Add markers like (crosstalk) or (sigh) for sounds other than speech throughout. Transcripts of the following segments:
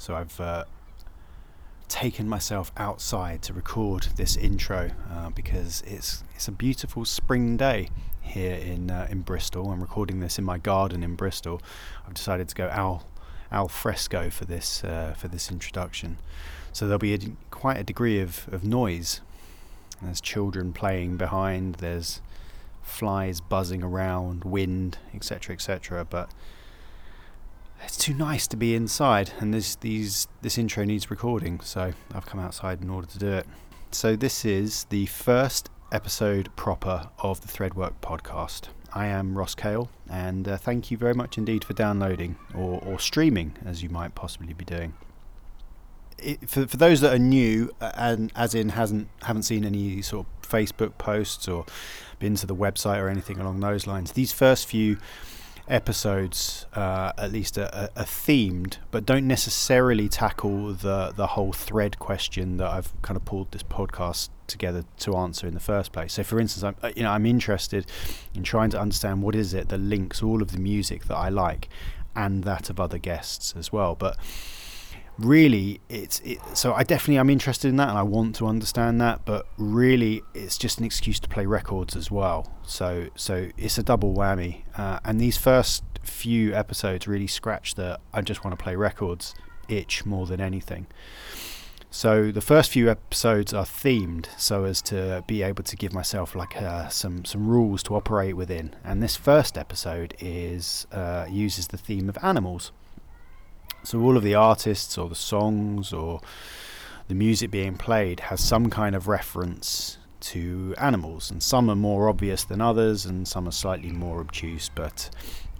So I've uh, taken myself outside to record this intro uh, because it's it's a beautiful spring day here in uh, in Bristol. I'm recording this in my garden in Bristol. I've decided to go al al fresco for this uh, for this introduction. So there'll be a, quite a degree of, of noise. There's children playing behind. There's flies buzzing around, wind, etc., etc. But it's too nice to be inside, and this these this intro needs recording, so I've come outside in order to do it. So this is the first episode proper of the Threadwork podcast. I am Ross Cale, and uh, thank you very much indeed for downloading or, or streaming, as you might possibly be doing. It, for, for those that are new and as in hasn't haven't seen any sort of Facebook posts or been to the website or anything along those lines, these first few episodes uh, at least are, themed, but don't necessarily tackle the the whole thread question that I've kind of pulled this podcast together to answer in the first place. So, for instance, I'm uh, you know I'm interested in trying to understand what is it that links all of the music that I like and that of other guests as well, but really it's it, so I definitely am interested in that and I want to understand that but really it's just an excuse to play records as well. So so it's a double whammy. Uh, and these first few episodes really scratch the I just want to play records itch more than anything. So the first few episodes are themed so as to be able to give myself like uh, some some rules to operate within. And this first episode is uh, uses the theme of animals so all of the artists or the songs or the music being played has some kind of reference to animals, and some are more obvious than others, and some are slightly more obtuse. But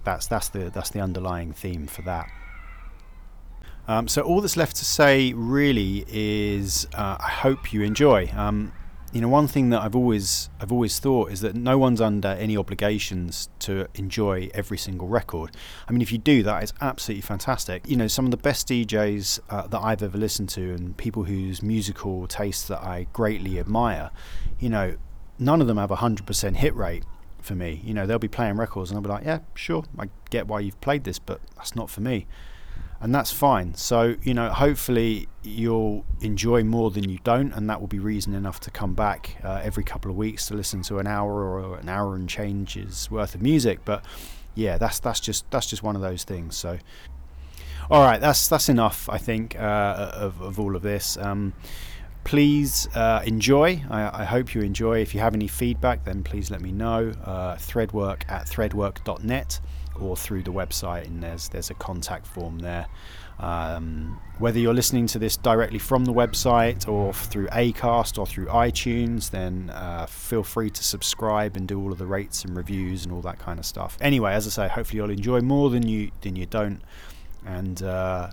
that's that's the that's the underlying theme for that. Um, so all that's left to say really is uh, I hope you enjoy. Um, you know, one thing that I've always I've always thought is that no one's under any obligations to enjoy every single record. I mean, if you do that, it's absolutely fantastic. You know, some of the best DJs uh, that I've ever listened to, and people whose musical tastes that I greatly admire, you know, none of them have a hundred percent hit rate for me. You know, they'll be playing records, and I'll be like, yeah, sure, I get why you've played this, but that's not for me and that's fine. So, you know, hopefully you'll enjoy more than you don't, and that will be reason enough to come back uh, every couple of weeks to listen to an hour or an hour and changes worth of music. But yeah, that's that's just that's just one of those things. So, all right, that's that's enough, I think, uh, of of all of this. Um, please uh, enjoy. I, I, hope you enjoy. If you have any feedback, then please let me know. Uh, threadwork at threadwork.net or through the website, and there's there's a contact form there. Um, whether you're listening to this directly from the website or through Acast or through iTunes, then uh, feel free to subscribe and do all of the rates and reviews and all that kind of stuff. Anyway, as I say, hopefully you'll enjoy more than you than you don't, and uh,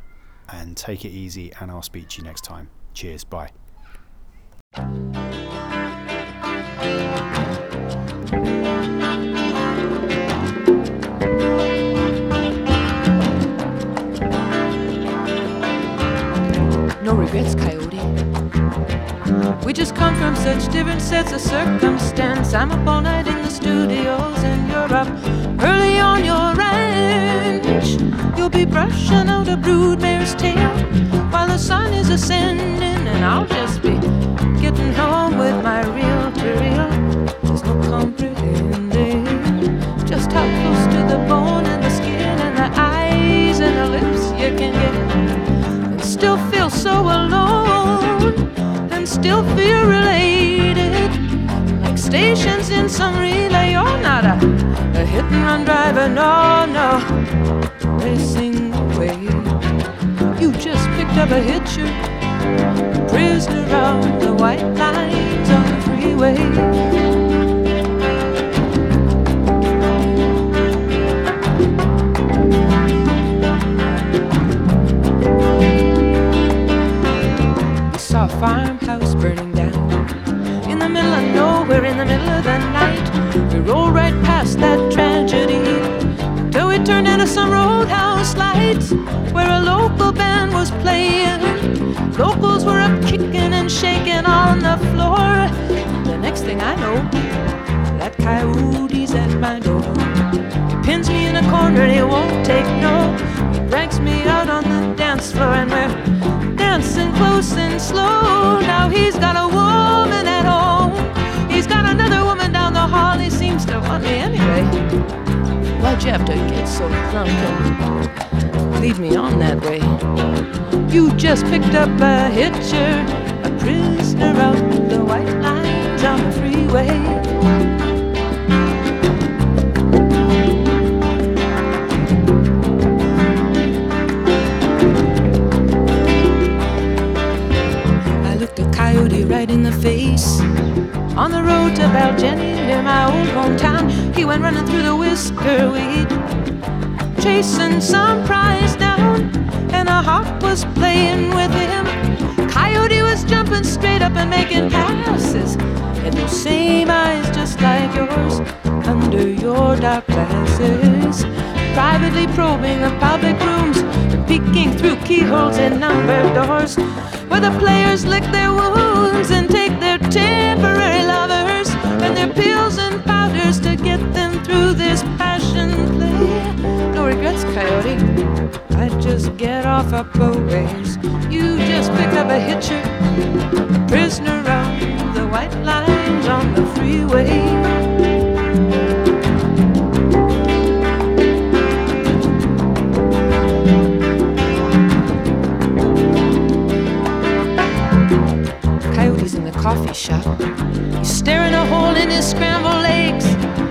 and take it easy. And I'll speak to you next time. Cheers. Bye. No regrets, Coyote. We just come from such different sets of circumstance. I'm up all night in the studios, and you're up early on your ranch. You'll be brushing out a broodmare's tail while the sun is ascending, and I'll just be getting home with my reel to. Feel so alone and still feel related. Like stations in some relay, you're not a, a hit and run driver, no, no. Racing away, you just picked up a hitcher, prisoner of the white lines on the freeway. Farmhouse burning down. In the middle of nowhere, in the middle of the night, we roll right past that tragedy. Till we turned into some roadhouse lights where a local band was playing. Locals were up kicking and shaking on the floor. The next thing I know, that coyote's at my door. He pins me in a corner and he won't take no. He drags me out on the dance floor and we're dancing close and slow. Now he's got a woman at home. He's got another woman down the hall. He seems to want me anyway. Why'd you have to get so drunk and lead me on that way? You just picked up a hitcher, a prisoner of the white right in the face. On the road to Baljennie, near my old hometown, he went running through the whisker weed, chasing some prize down, and a hawk was playing with him. Coyote was jumping straight up and making passes, and those same eyes just like yours under your dark glasses. Privately probing the public rooms, peeking through keyholes and numbered doors where the players lick their wounds and take their temporary lovers and their pills and powders to get them through this passion play. No regrets, Coyote. I just get off a ways. You just picked up a hitcher, prisoner on the white lines on the freeway. Coffee shop. He's staring a hole in his scrambled eggs.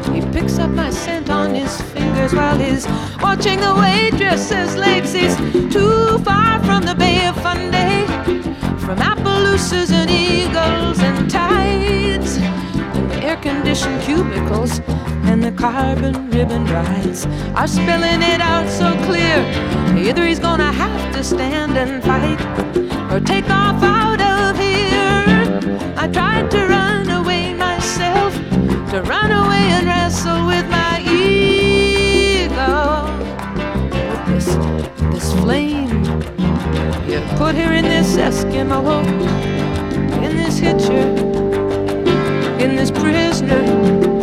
He picks up my scent on his fingers while he's watching the waitress's legs. He's too far from the Bay of Fundy, from Appaloosas and eagles and tides, and the air-conditioned cubicles and the carbon ribbon rides are spelling it out so clear. Either he's gonna have to stand and fight or take off. I tried to run away myself, to run away and wrestle with my ego. This, this flame you put here in this Eskimo, in this hitcher, in this prisoner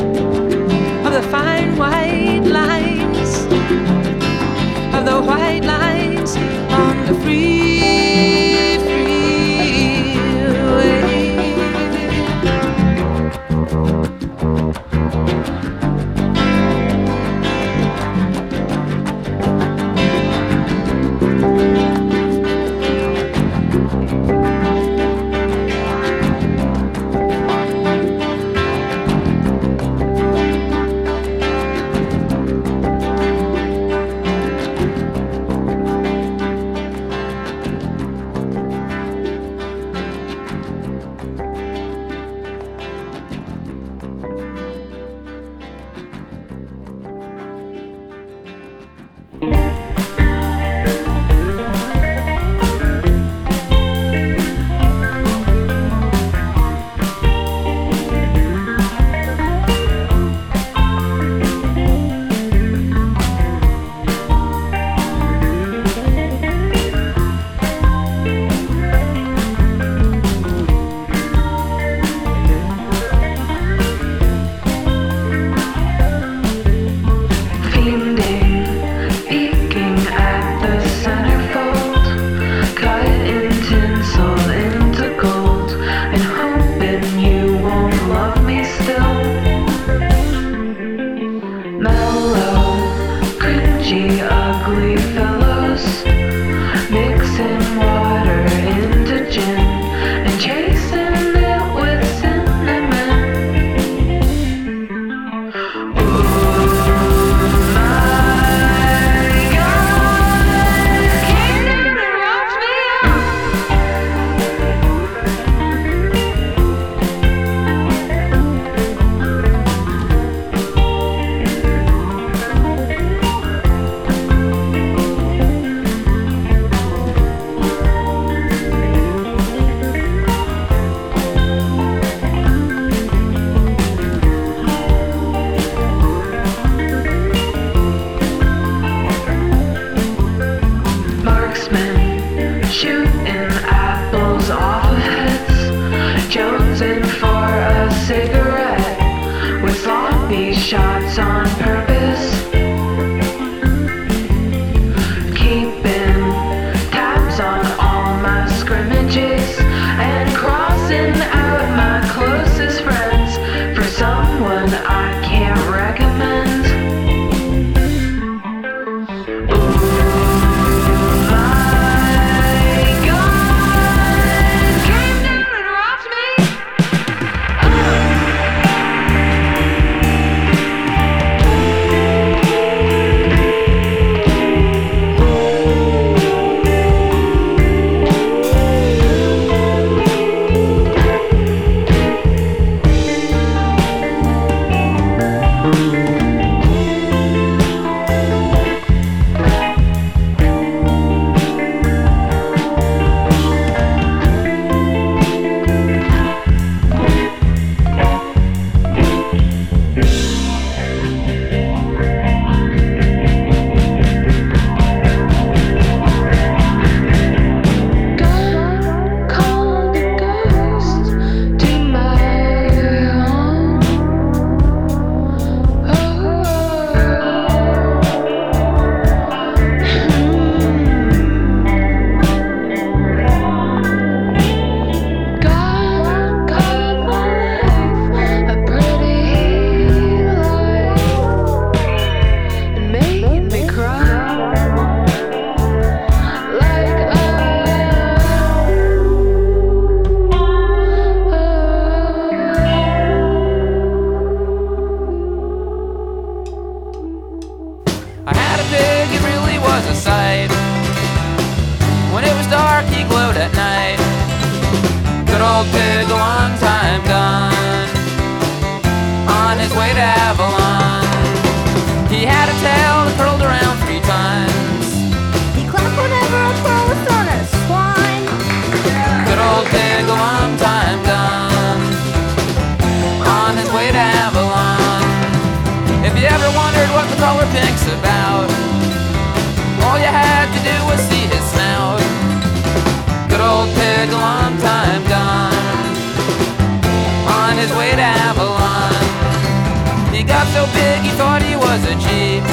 Got so big he thought he was a jeep.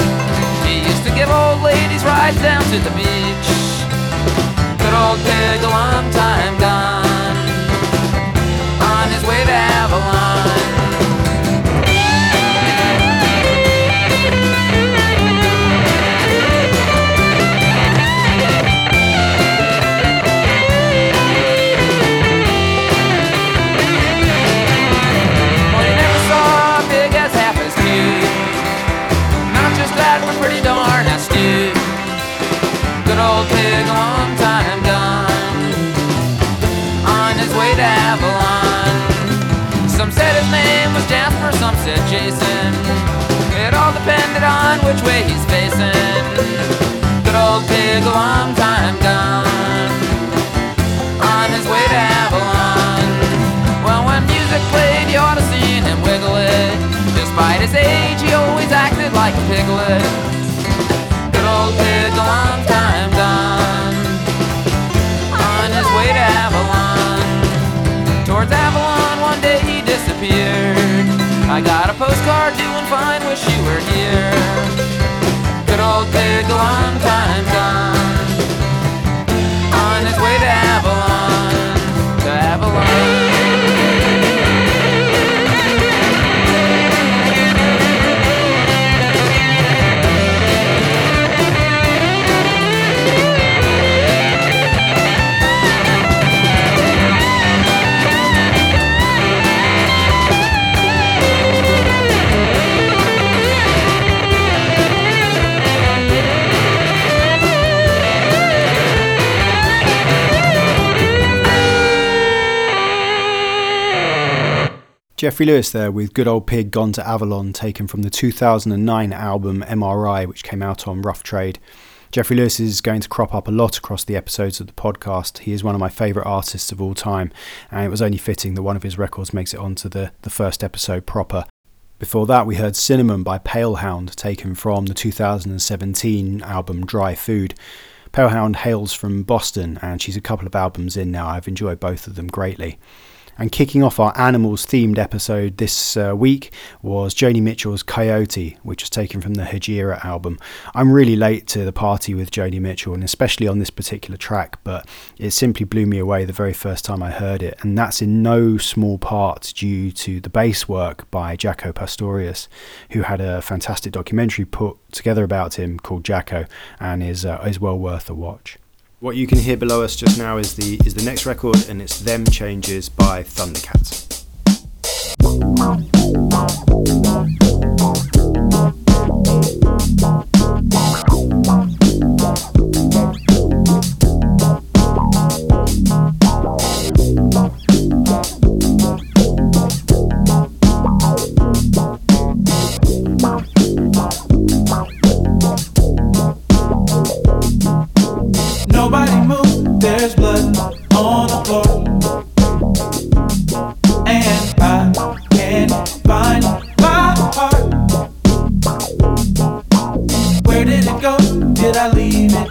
He used to give old ladies rides down to the beach. Good old pig, a long time gone. Jasper, some said Jason. It all depended on which way he's facing. Good old pig, a long time gone. On his way to Avalon. Well, when music played, you ought to seen him wiggle it. Despite his age, he always acted like a piglet. Good old pig, a long time gone. On his way to Avalon. Towards Avalon, one day he disappeared. I got a postcard doing fine, wish you were here. Good old a long time gone. On his way to Avalon, to Avalon. Jeffrey Lewis there with Good Old Pig Gone to Avalon, taken from the 2009 album 'Em Are I, which came out on Rough Trade. Jeffrey Lewis is going to crop up a lot across the episodes of the podcast. He is one of my favourite artists of all time, and it was only fitting that one of his records makes it onto the, the first episode proper. Before that, we heard Cinnamon by Palehound, taken from the 2017 album Dry Food. Palehound hails from Boston, and she's a couple of albums in now. I've enjoyed both of them greatly. And kicking off our animals themed episode this uh, week was Joni Mitchell's Coyote, which was taken from the Hejira album. I'm really late to the party with Joni Mitchell, and especially on this particular track, but it simply blew me away the very first time I heard it. And that's in no small part due to the bass work by Jaco Pastorius, who had a fantastic documentary put together about him called Jaco and is, uh, is well worth a watch. What you can hear below us just now is the is the next record, and it's "Them Changes" by Thundercats. Nobody move, there's blood on the floor. And I can't find my heart. Where did it go? Did I leave it?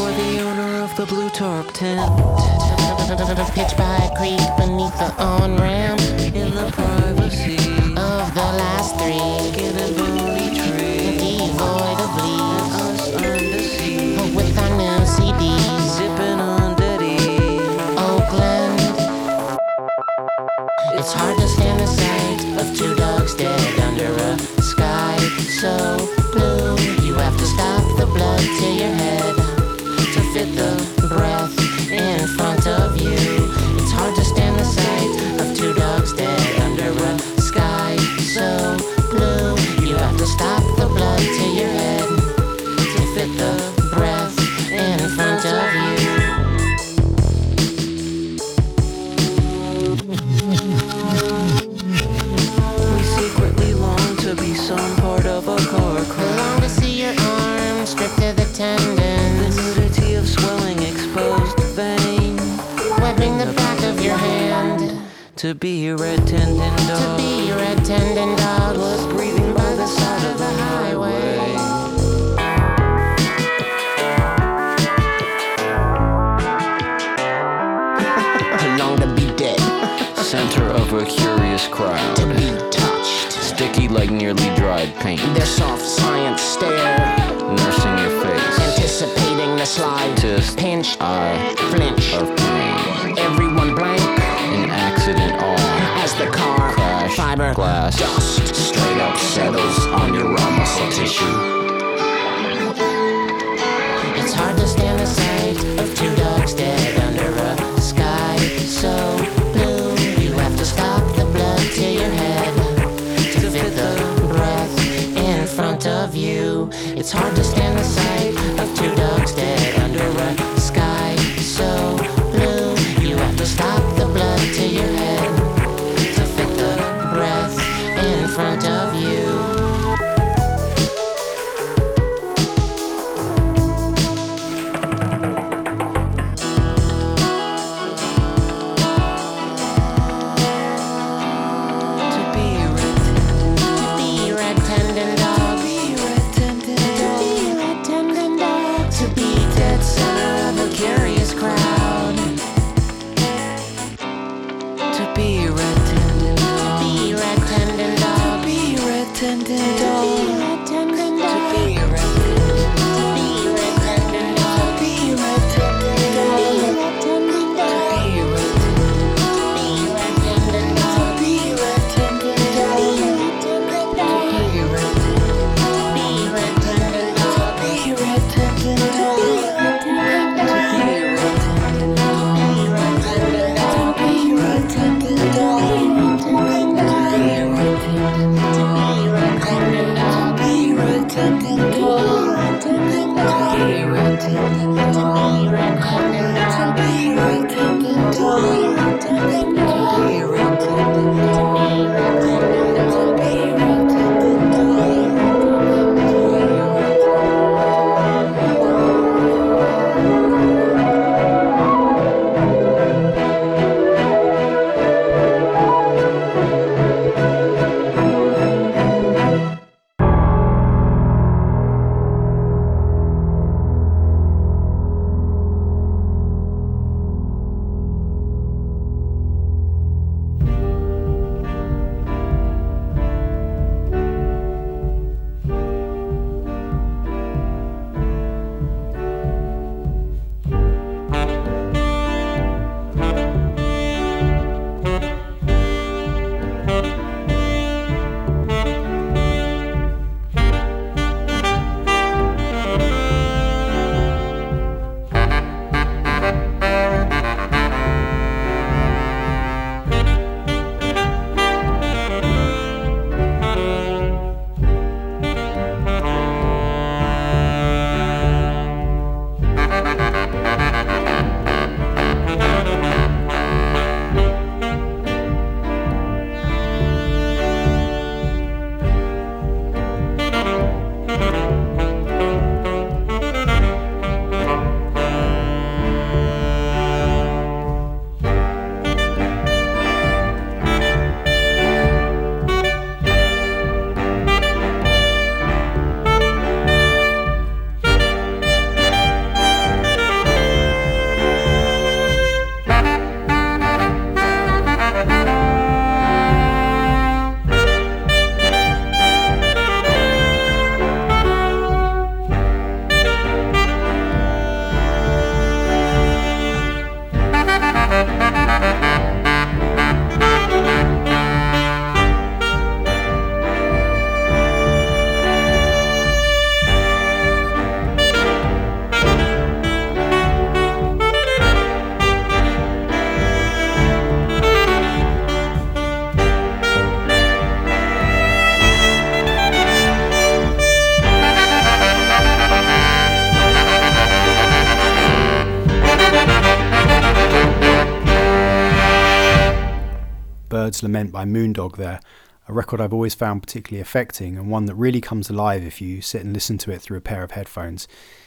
for the owner of the blue tarp tent. Pitch by a creek beneath the on ramp. In the privacy of the last three. Red tendon dog was breathing by the side of the highway. (laughs) Long to be dead. Center of a curious crowd. To be touched. Sticky like nearly dried paint. Their soft science stare. Nursing your face. Anticipating the slide. Tisk. Pinch. I. Flinch. Of pain. Everyone the car. Crash. Fiber. Glass. Dust. Straight up settles on your raw muscle tissue. It's hard to stand the sight of two dogs dead under a sky so blue. You have to stop the blood to your head to fit the breath in front of you. It's hard to stand the sight of two dogs dead Thank you. Lament by Moondog there, a record I've always found particularly affecting and one that really comes alive if you sit and listen to it through a pair of headphones.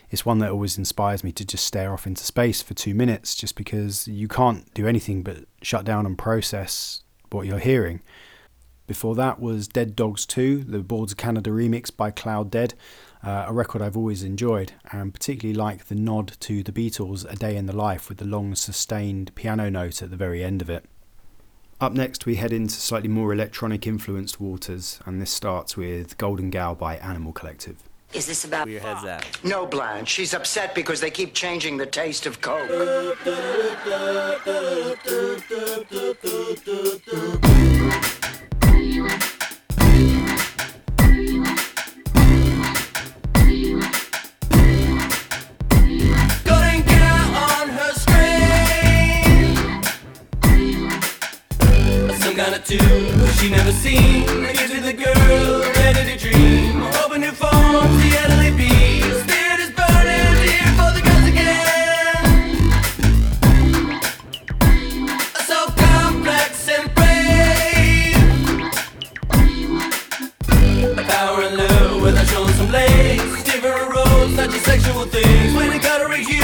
It's one that always inspires me to just stare off into space for two minutes just because you can't do anything but shut down and process what you're hearing. Before that was Dead Dogs 2, the Boards of Canada remix by cLOUDDEAD, uh, a record I've always enjoyed, and particularly like the nod to the Beatles' A Day in the Life with the long sustained piano note at the very end of it. Up next, we head into slightly more electronic influenced waters, and this starts with Golden Gal by Animal Collective. Is this about Where your head's at? No, Blanche. She's upset because they keep changing the taste of Coke. Kind of tune she never seen. Give to the girl ready to dream. Open new forms, the LLB. Spirit is burning here for the gods again. So complex and brave. Power and love without showing some legs. Different roads, not just sexual things. When it got to reach you,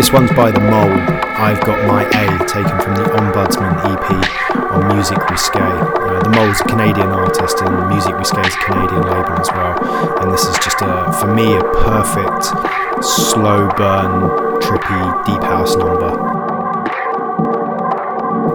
This one's by The Mole. I've got my A, taken from the Ombudsman EP on Musique Risquée. Uh, the Mole's a Canadian artist, and Musique Risquée is a Canadian label as well. And this is just a, for me, a perfect slow burn, trippy, deep house number.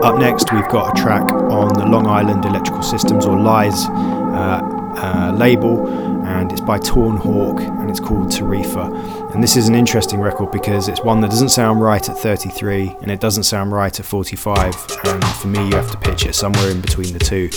Up next, we've got a track on the Long Island Electrical Systems or Lies uh, uh, label, and it's by Torn Hawk, and it's called Tarifa. And this is an interesting record because it's one that doesn't sound right at 33, and it doesn't sound right at 45. And for me, you have to pitch it somewhere in between the two.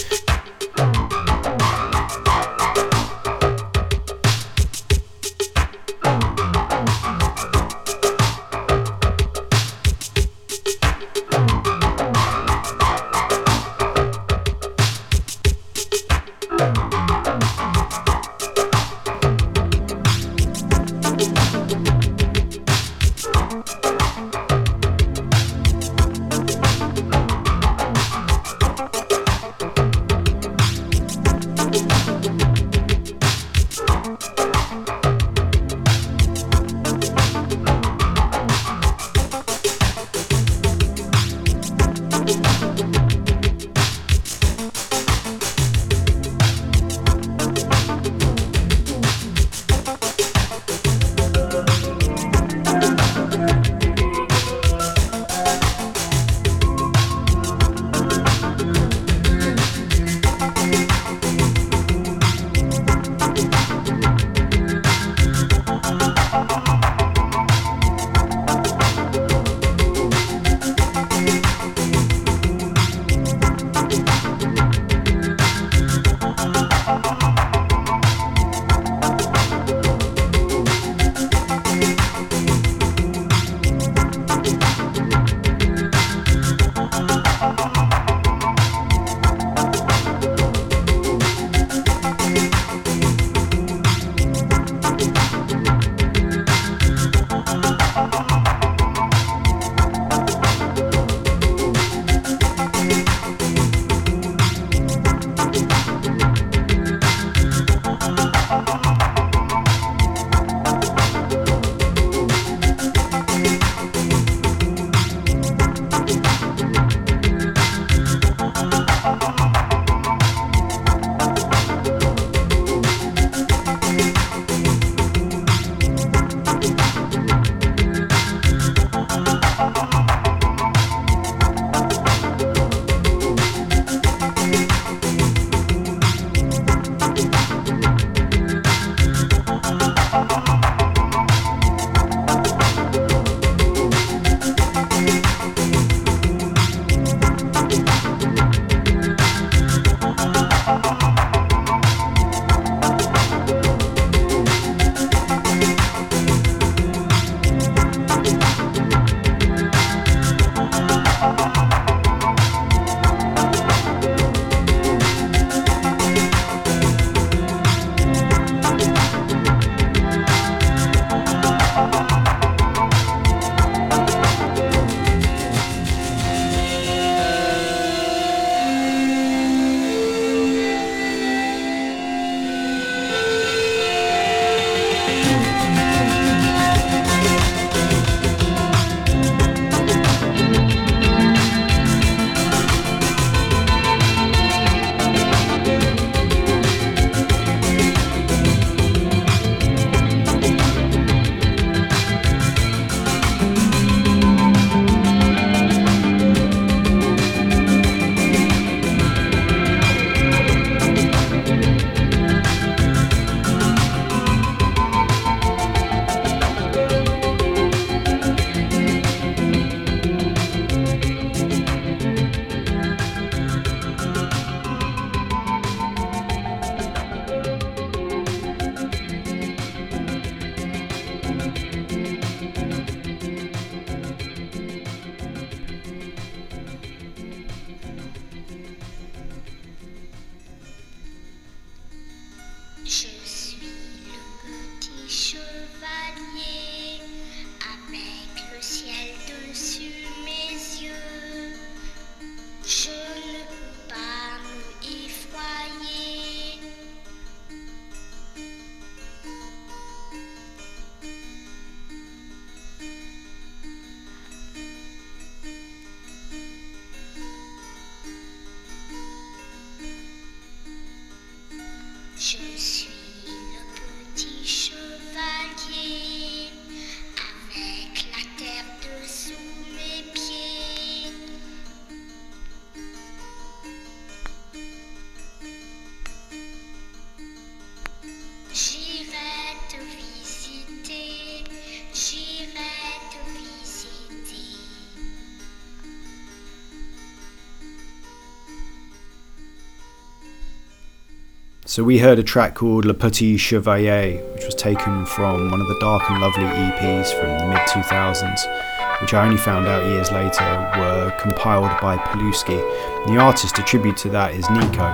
So we heard a track called Le Petit Chevalier, which was taken from one of the Dark and Lovely EPs from the mid 2000s, which I only found out years later were compiled by Paluski. The artist attributed to that is Nico.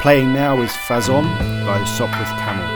Playing now is Fazon by Sopwith Camel.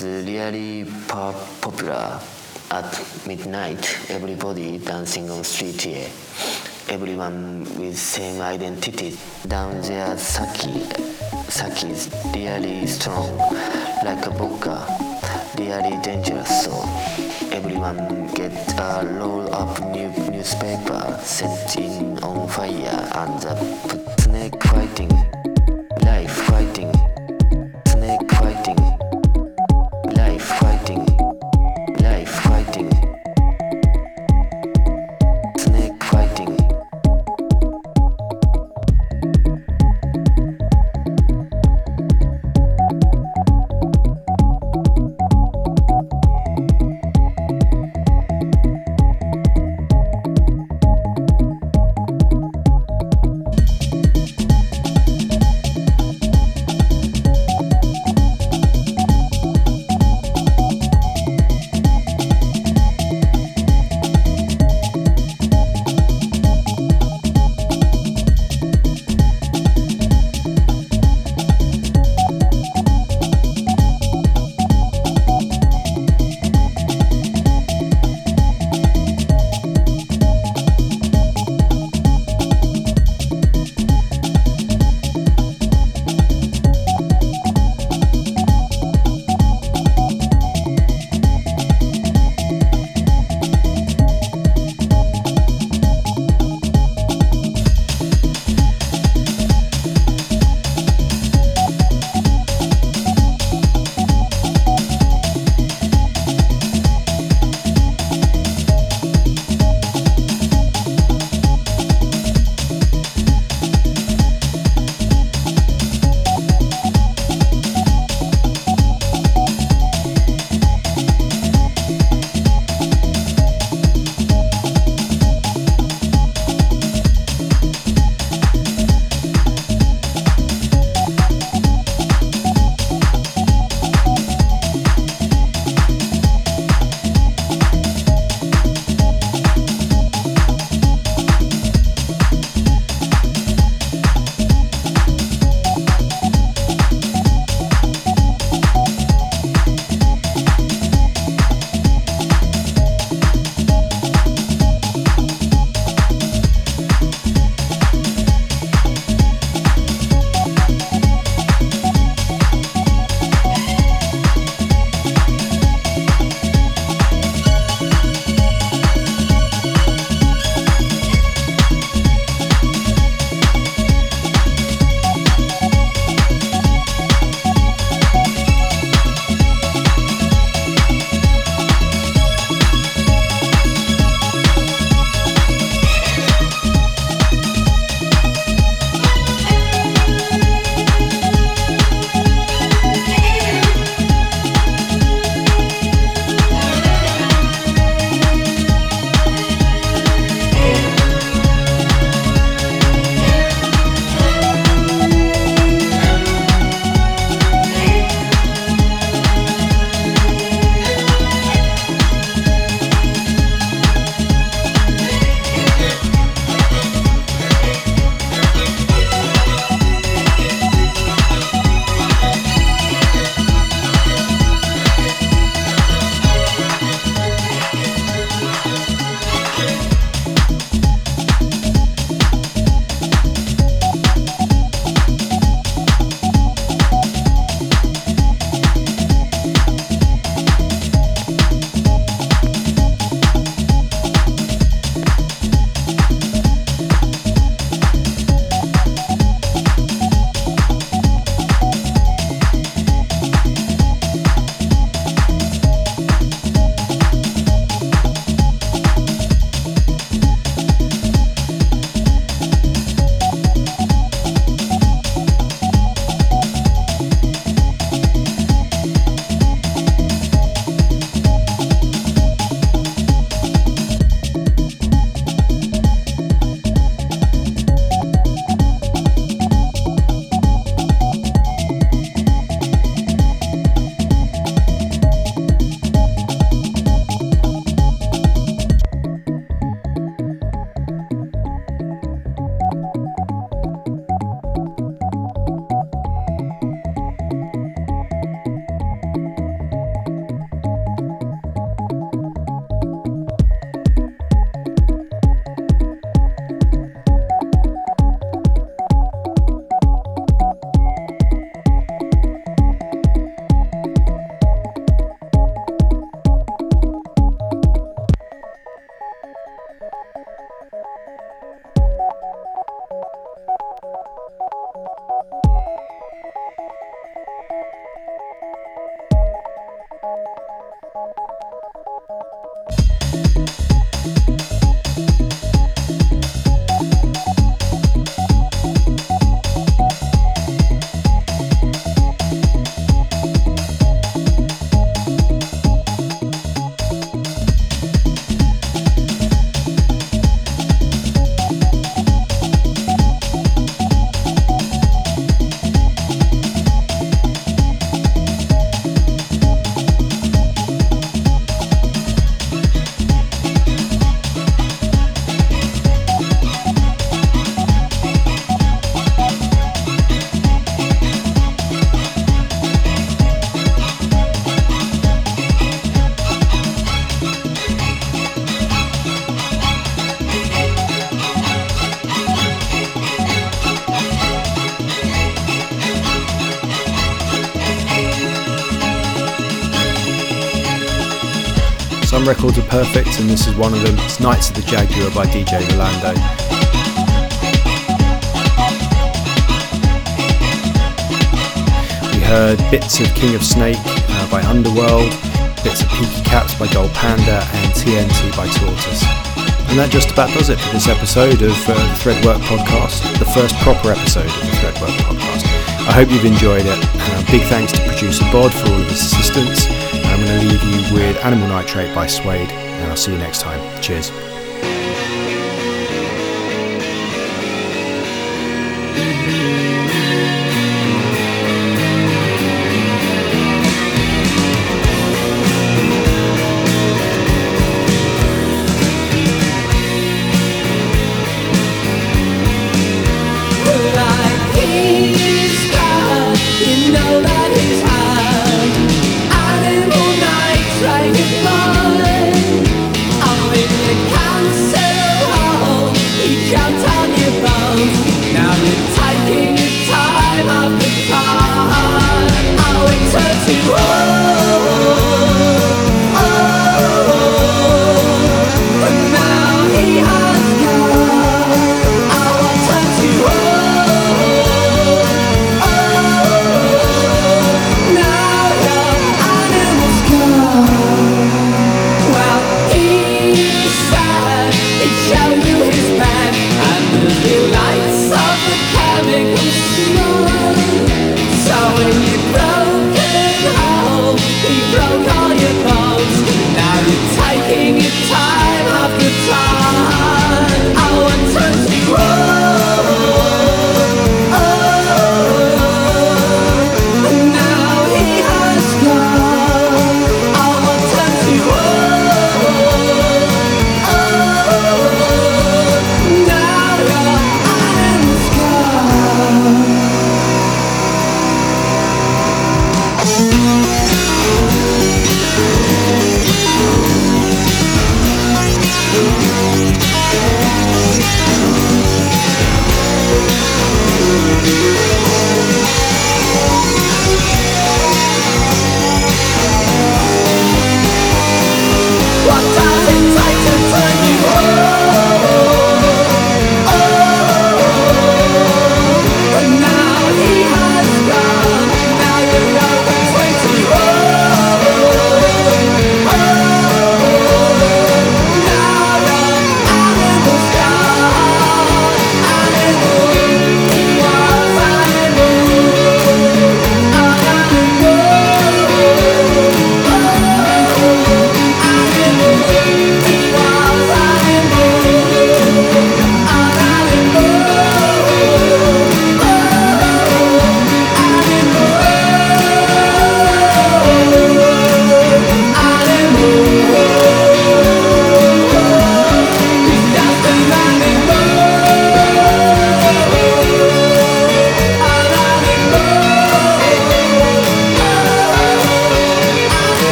It's really po- popular at midnight. Everybody dancing on street here. Everyone with same identity. Down there saki. Saki is really strong like a vodka really dangerous so everyone get a roll up new newspaper set in on fire and the Some records are perfect, and this is one of them. It's Knights of the Jaguar by DJ Rolando. We heard bits of King of Snake uh, by Underworld, bits of Peaky Caps by Gold Panda, and TNT by Tortoise. And that just about does it for this episode of uh, the Threadwork Podcast, the first proper episode of the Threadwork Podcast. I hope you've enjoyed it. Uh, big thanks to producer Bod for all of his assistance. Going to leave you with Animal Nitrate by Suede, and I'll see you next time. Cheers. Like he's got, you know that he's taking your time off the car. You